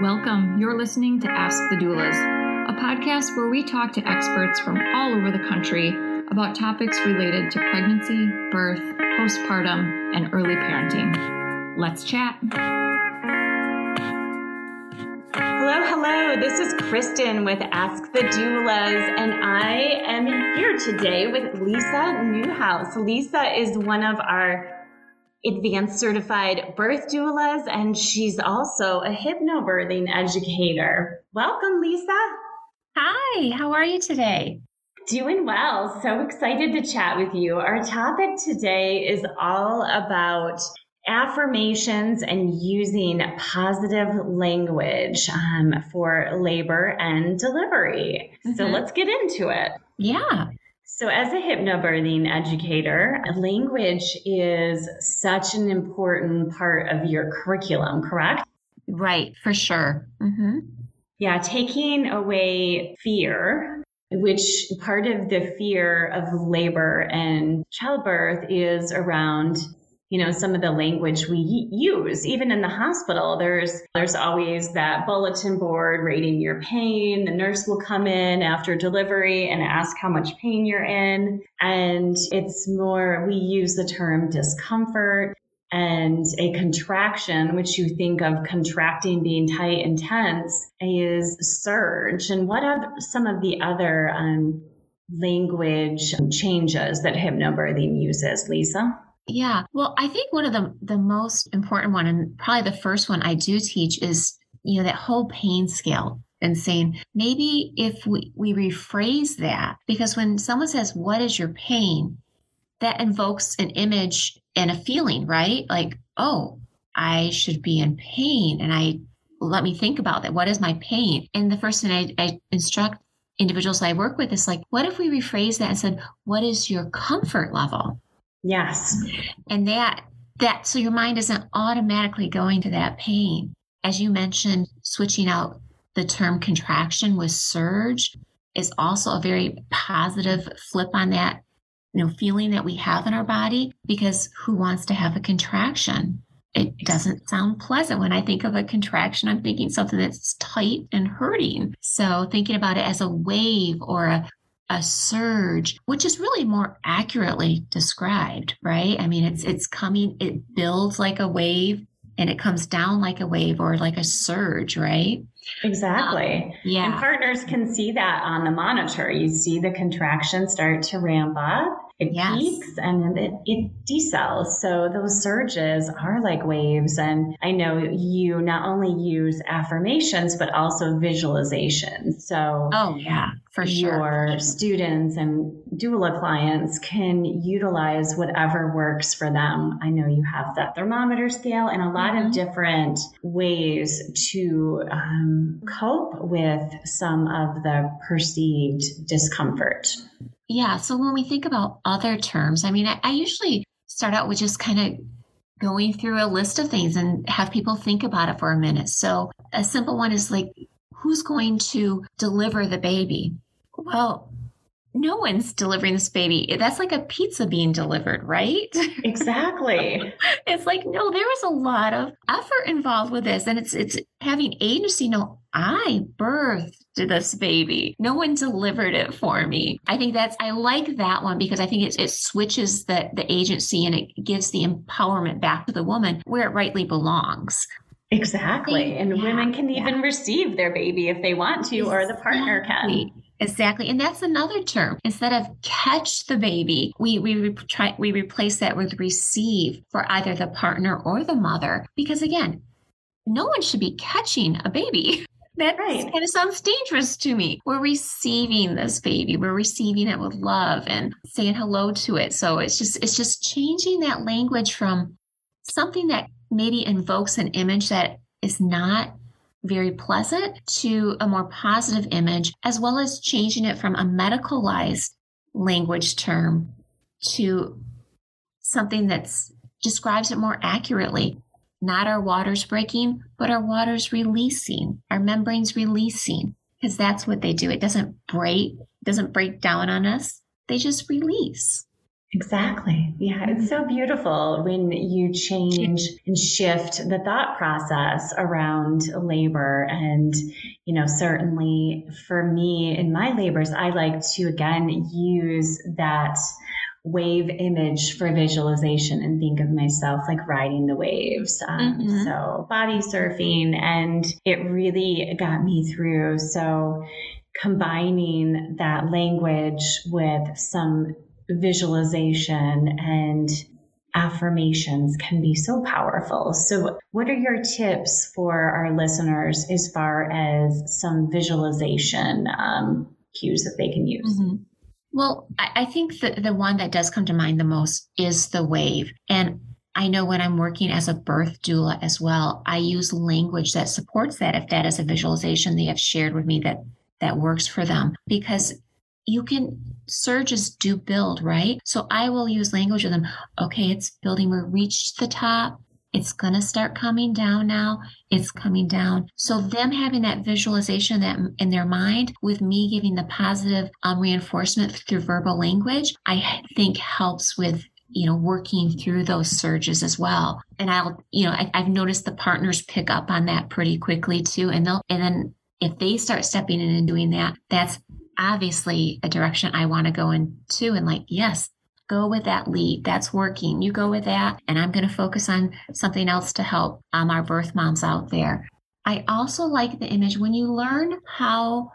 Welcome. You're listening to Ask the Doulas, a podcast where we talk to experts from all over the country about topics related to pregnancy, birth, postpartum, and early parenting. Let's chat. Hello, hello. This is Kristin with Ask the Doulas, and I am here today with Lisa Newhouse. Lisa is one of our advanced certified birth doulas, and she's also a hypnobirthing educator. Welcome, Lisa. Hi, how are you today? Doing well. So excited to chat with you. Our topic today is all about affirmations and using positive language um, for labor and delivery. Mm-hmm. So let's get into it. Yeah. So, as a hypnobirthing educator, language is such an important part of your curriculum, correct? Right, for sure. Mm-hmm. Yeah, taking away fear, which part of the fear of labor and childbirth is around you know some of the language we use even in the hospital there's there's always that bulletin board rating your pain the nurse will come in after delivery and ask how much pain you're in and it's more we use the term discomfort and a contraction, which you think of contracting being tight and tense, is surge. And what are some of the other um, language changes that hypnobirthing uses, Lisa? Yeah. Well, I think one of the the most important one and probably the first one I do teach is, you know, that whole pain scale and saying maybe if we, we rephrase that, because when someone says, What is your pain? that invokes an image and a feeling, right? Like, oh, I should be in pain. And I let me think about that. What is my pain? And the first thing I, I instruct individuals I work with is like, what if we rephrase that and said, What is your comfort level? Yes. And that that so your mind isn't automatically going to that pain. As you mentioned, switching out the term contraction with surge is also a very positive flip on that, you know, feeling that we have in our body because who wants to have a contraction? It doesn't sound pleasant. When I think of a contraction, I'm thinking something that's tight and hurting. So thinking about it as a wave or a, a surge, which is really more accurately described, right? I mean, it's it's coming, it builds like a wave and it comes down like a wave or like a surge, right? Exactly. Um, yeah. And partners can see that on the monitor. You see the contraction start to ramp up it yes. peaks and then it, it decels. So those surges are like waves. And I know you not only use affirmations, but also visualization. So, oh, yeah, for sure. Your students and doula clients can utilize whatever works for them. I know you have that thermometer scale and a lot mm-hmm. of different ways to um, cope with some of the perceived discomfort. Yeah. So when we think about other terms, I mean, I, I usually start out with just kind of going through a list of things and have people think about it for a minute. So a simple one is like, who's going to deliver the baby? Well, no one's delivering this baby. That's like a pizza being delivered, right? Exactly. it's like, no, there was a lot of effort involved with this. And it's it's having agency. No, I birthed this baby. No one delivered it for me. I think that's I like that one because I think it, it switches the the agency and it gives the empowerment back to the woman where it rightly belongs. Exactly. And yeah, women can even receive their baby if they want to, exactly. or the partner can. Exactly. And that's another term. Instead of catch the baby, we, we re- try, we replace that with receive for either the partner or the mother. Because again, no one should be catching a baby. That right. kind of sounds dangerous to me. We're receiving this baby. We're receiving it with love and saying hello to it. So it's just it's just changing that language from something that maybe invokes an image that is not very pleasant to a more positive image, as well as changing it from a medicalized language term to something that describes it more accurately. Not our waters breaking, but our waters releasing, our membranes releasing, because that's what they do. It doesn't break, doesn't break down on us. They just release. Exactly. Yeah, it's so beautiful when you change and shift the thought process around labor. And, you know, certainly for me in my labors, I like to again use that wave image for visualization and think of myself like riding the waves. Um, mm-hmm. So body surfing, and it really got me through. So combining that language with some visualization and affirmations can be so powerful. So, what are your tips for our listeners as far as some visualization um, cues that they can use? Mm-hmm. Well, I, I think that the one that does come to mind the most is the wave. And I know when I'm working as a birth doula as well, I use language that supports that if that is a visualization they have shared with me that that works for them because you can surges do build, right? So I will use language with them. Okay, it's building. We're reached the top. It's going to start coming down now. It's coming down. So them having that visualization that in their mind with me giving the positive um, reinforcement through verbal language, I think helps with you know working through those surges as well and i'll you know I, have noticed the partners pick up on that pretty quickly too and they'll and then if they start stepping in and doing that that's obviously a direction I want to go into. And like, yes, go with that lead. That's working. You go with that. And I'm going to focus on something else to help um, our birth moms out there. I also like the image when you learn how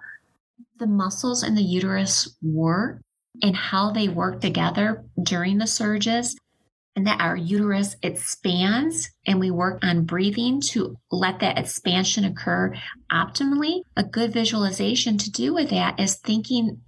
the muscles in the uterus work and how they work together during the surges and that our uterus expands and we work on breathing to let that expansion occur optimally. A good visualization to do with that is thinking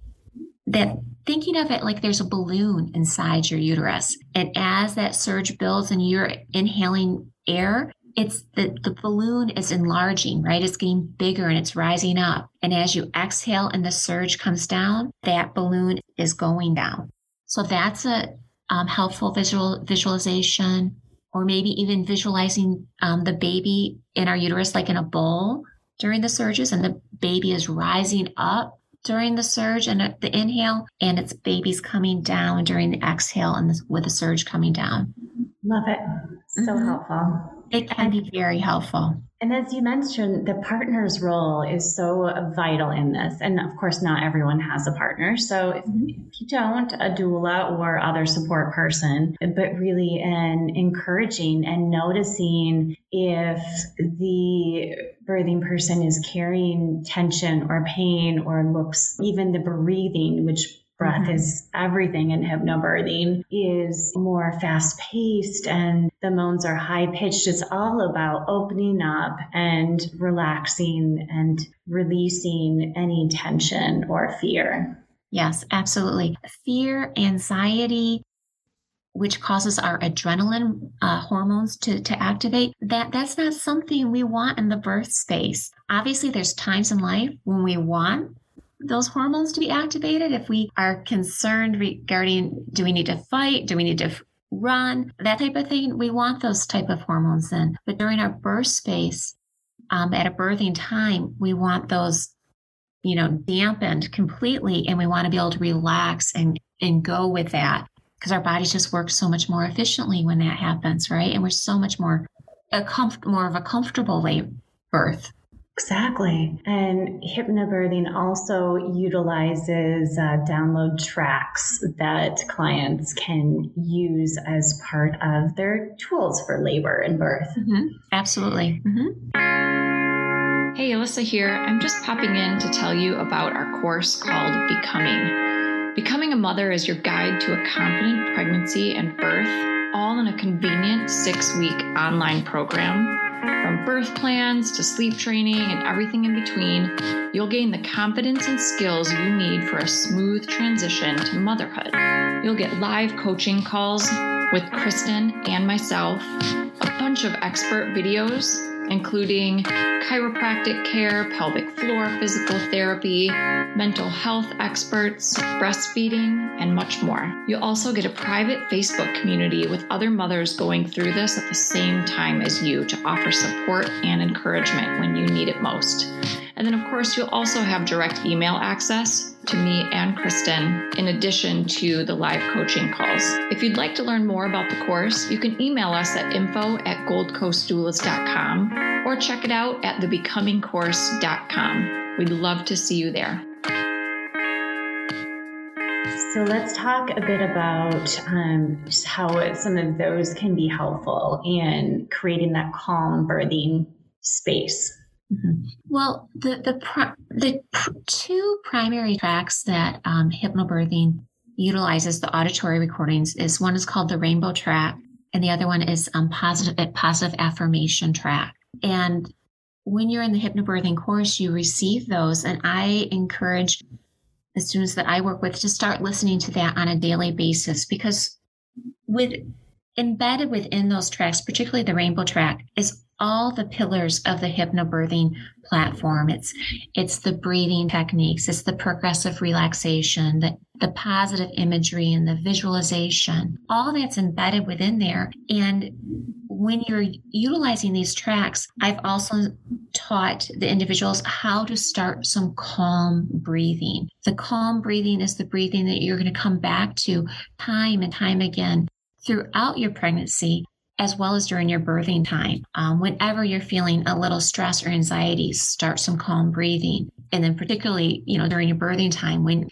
that thinking of it like there's a balloon inside your uterus. And as that surge builds and you're inhaling air, it's the, the balloon is enlarging, right? It's getting bigger and it's rising up. And as you exhale and the surge comes down, that balloon is going down. So that's a um, helpful visual visualization, or maybe even visualizing um, the baby in our uterus like in a bowl during the surges, and the baby is rising up during the surge and the inhale, and its baby's coming down during the exhale, and with the surge coming down. Love it. So mm-hmm. helpful. It can be very helpful. And as you mentioned, the partner's role is so vital in this. And of course, not everyone has a partner. So if, mm-hmm. if, you don't, a doula or other support person, but really an encouraging and noticing if the birthing person is carrying tension or pain or looks, even the breathing, which breath mm-hmm. is everything in hypnobirthing is more fast paced and the moans are high pitched. It's all about opening up and relaxing and releasing any tension or fear. Yes, absolutely. Fear, anxiety, which causes our adrenaline uh, hormones to, to activate that that's not something we want in the birth space obviously there's times in life when we want those hormones to be activated. If we are concerned regarding do we need to fight? Do we need to run? That type of thing we want those type of hormones in. But during our birth space um, at a birthing time we want those you know dampened completely and we want to be able to relax and and go with that because our bodies just work so much more efficiently when that happens right? And we're so much more a comf- more of a comfortable labor birth Exactly. And hypnobirthing also utilizes uh, download tracks that clients can use as part of their tools for labor and birth. Mm-hmm. Absolutely. Mm-hmm. Hey, Alyssa here. I'm just popping in to tell you about our course called Becoming. Becoming a Mother is your guide to a confident pregnancy and birth, all in a convenient six week online program from birth plans to sleep training and everything in between, you'll gain the confidence and skills you need for a smooth transition to motherhood. You'll get live coaching calls with Kristin and myself, a bunch of expert videos including chiropractic care, pelvic floor physical therapy, mental health experts, breastfeeding, and much more. You'll also get a private Facebook community with other mothers going through this at the same time as you to offer support and encouragement when you need it most. And then, of course, you'll also have direct email access to me and Kristin, in addition to the live coaching calls. If you'd like to learn more about the course, you can email us at info at goldcoastdoulas.com or check it out at thebecomingcourse.com. We'd love to see you there. So let's talk a bit about um, how some of those can be helpful in creating that calm birthing space. Mm-hmm. Well, the the the two primary tracks that um, hypnobirthing utilizes the auditory recordings is one is called the Rainbow Track, and the other one is um, positive positive affirmation track. And when you're in the hypnobirthing course, you receive those, and I encourage the students that I work with to start listening to that on a daily basis because with embedded within those tracks, particularly the rainbow track, is all the pillars of the hypnobirthing platform. It's it's the breathing techniques, it's the progressive relaxation, the, the positive imagery and the visualization. All that's embedded within there. And when you're utilizing these tracks, I've also taught the individuals how to start some calm breathing. The calm breathing is the breathing that you're going to come back to time and time again throughout your pregnancy as well as during your birthing time. Um, whenever you're feeling a little stress or anxiety, start some calm breathing. And then, particularly, you know, during your birthing time, when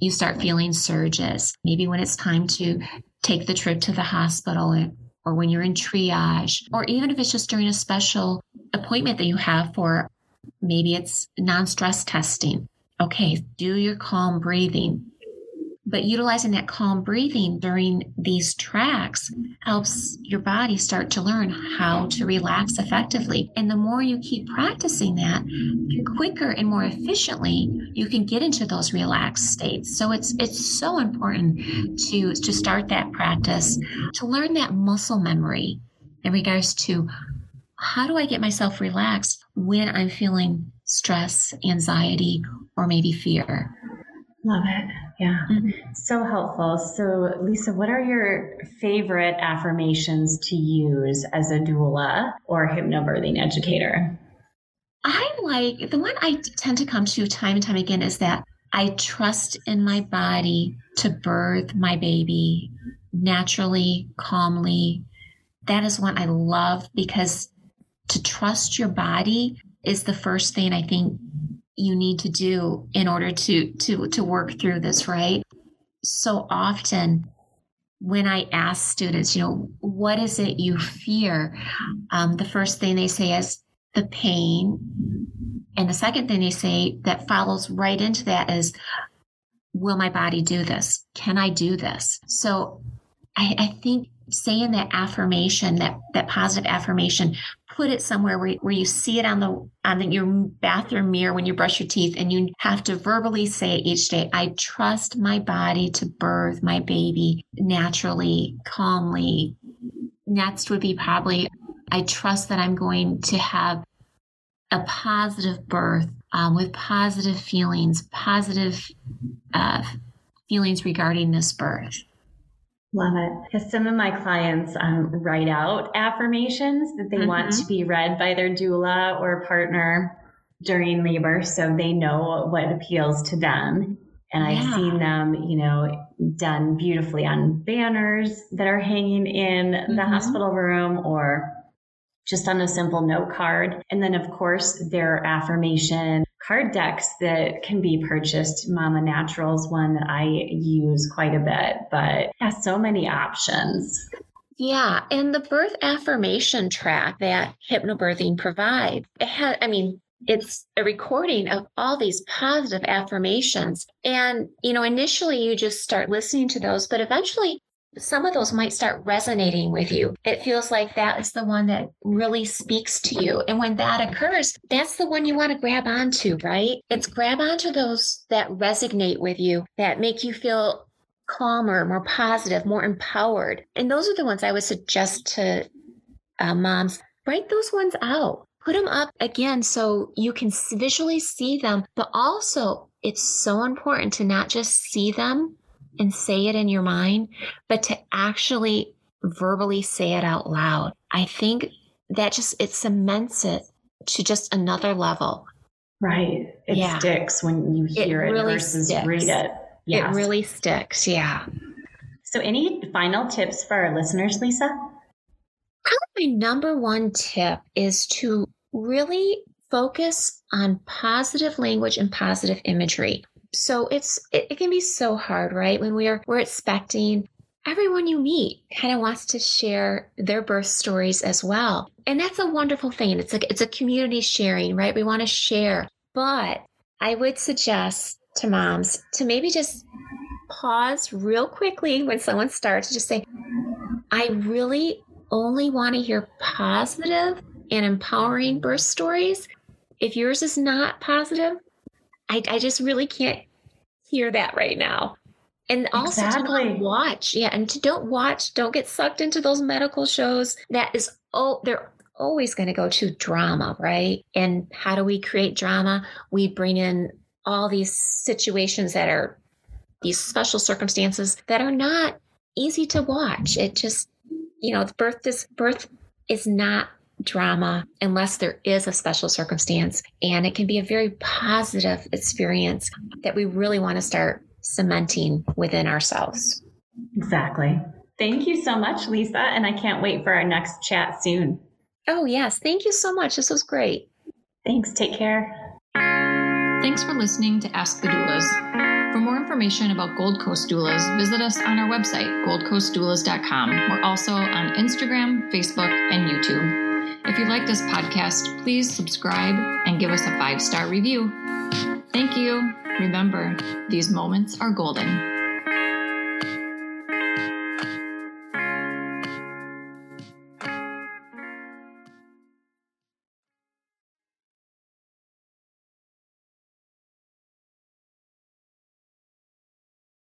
you start feeling surges, maybe when it's time to take the trip to the hospital or when you're in triage, or even if it's just during a special appointment that you have for maybe it's non stress testing. Okay, do your calm breathing but utilizing that calm breathing during these tracks helps your body start to learn how to relax effectively. And the more you keep practicing that, the quicker and more efficiently you can get into those relaxed states. So it's it's so important to to start that practice to learn that muscle memory in regards to how do I get myself relaxed when I'm feeling stress, anxiety, or maybe fear. Love it. Yeah. Mm-hmm. So helpful. So, Lisa, what are your favorite affirmations to use as a doula or hypnobirthing educator? I like the one I tend to come to time and time again is that I trust in my body to birth my baby naturally, calmly. That is one I love because to trust your body is the first thing I think you need to do in order to to to work through this right? So often when i ask students you know what is it you fear? Um, the first thing they say is the pain. And the second thing they say that follows right into that is will my body do this? Can i do this? So i, I think saying that affirmation that that positive affirmation put it somewhere where, where you see it on the on the, your bathroom mirror when you brush your teeth and you have to verbally say each day i trust my body to birth my baby naturally calmly. Next would be probably i trust that i'm going to have a positive birth um, with positive feelings positive uh, feelings regarding this birth Love it. Because some of my clients um, write out affirmations that they mm-hmm. want to be read by their doula or partner during labor so they know what appeals to them. And yeah. I've seen them, you know, done beautifully on banners that are hanging in mm-hmm. the hospital room or just on a simple note card. And then, of course, their affirmation card decks that can be purchased. Mama Naturals, one that I use quite a bit, but yeah, so many options. Yeah, and the birth affirmation track that hypnobirthing provides, it had, I mean, it's a recording of all these positive affirmations. And, you know, initially you just start listening to those, but eventually some of those might start resonating with you. It feels like that is the one that really speaks to you. And when that occurs, that's the one you want to grab onto, right? It's grab onto those that resonate with you, that make you feel calmer, more positive, more empowered. And those are the ones I would suggest to uh, moms write those ones out. Put them up again so you can visually see them, but also it's so important to not just see them, and say it in your mind, but to actually verbally say it out loud. I think that just it cements it to just another level. Right. It Yeah. sticks when you hear it, really versus sticks. read it. Yes. It really sticks. Yeah. So, any final tips for our listeners, Lisa? Probably my number one tip is to really focus on positive language and positive imagery. So it's it, it can be so hard, right? When we're we're expecting everyone you meet kind of wants to share their birth stories as well. And that's a wonderful thing. It's like it's a community sharing, right? We want to share. But I would suggest to moms to maybe just pause real quickly when someone starts to just say, I really only want to hear positive and empowering birth stories. If yours is not positive, I, I just really can't hear that right now. And also to not watch, yeah, and to don't watch, don't get sucked into those medical shows. That is, oh, they're always going to go to drama, right? And how do we create drama? We bring in all these situations that are these special circumstances that are not easy to watch. It just, you know, the birth is birth is not drama unless there is a special circumstance. And it can be a very positive experience that we really want to start cementing within ourselves. Exactly. Thank you so much, Lisa. And I can't wait for our next chat soon. Oh, yes. Thank you so much. This was great. Thanks. Take care. Thanks for listening to Ask the Doulas. For more information about Gold Coast Doulas, visit us on our website, goldcoastdoulas.com. We're also on Instagram, Facebook, and YouTube. If you like this podcast, please subscribe and give us a five star review. Thank you. Remember, these moments are golden.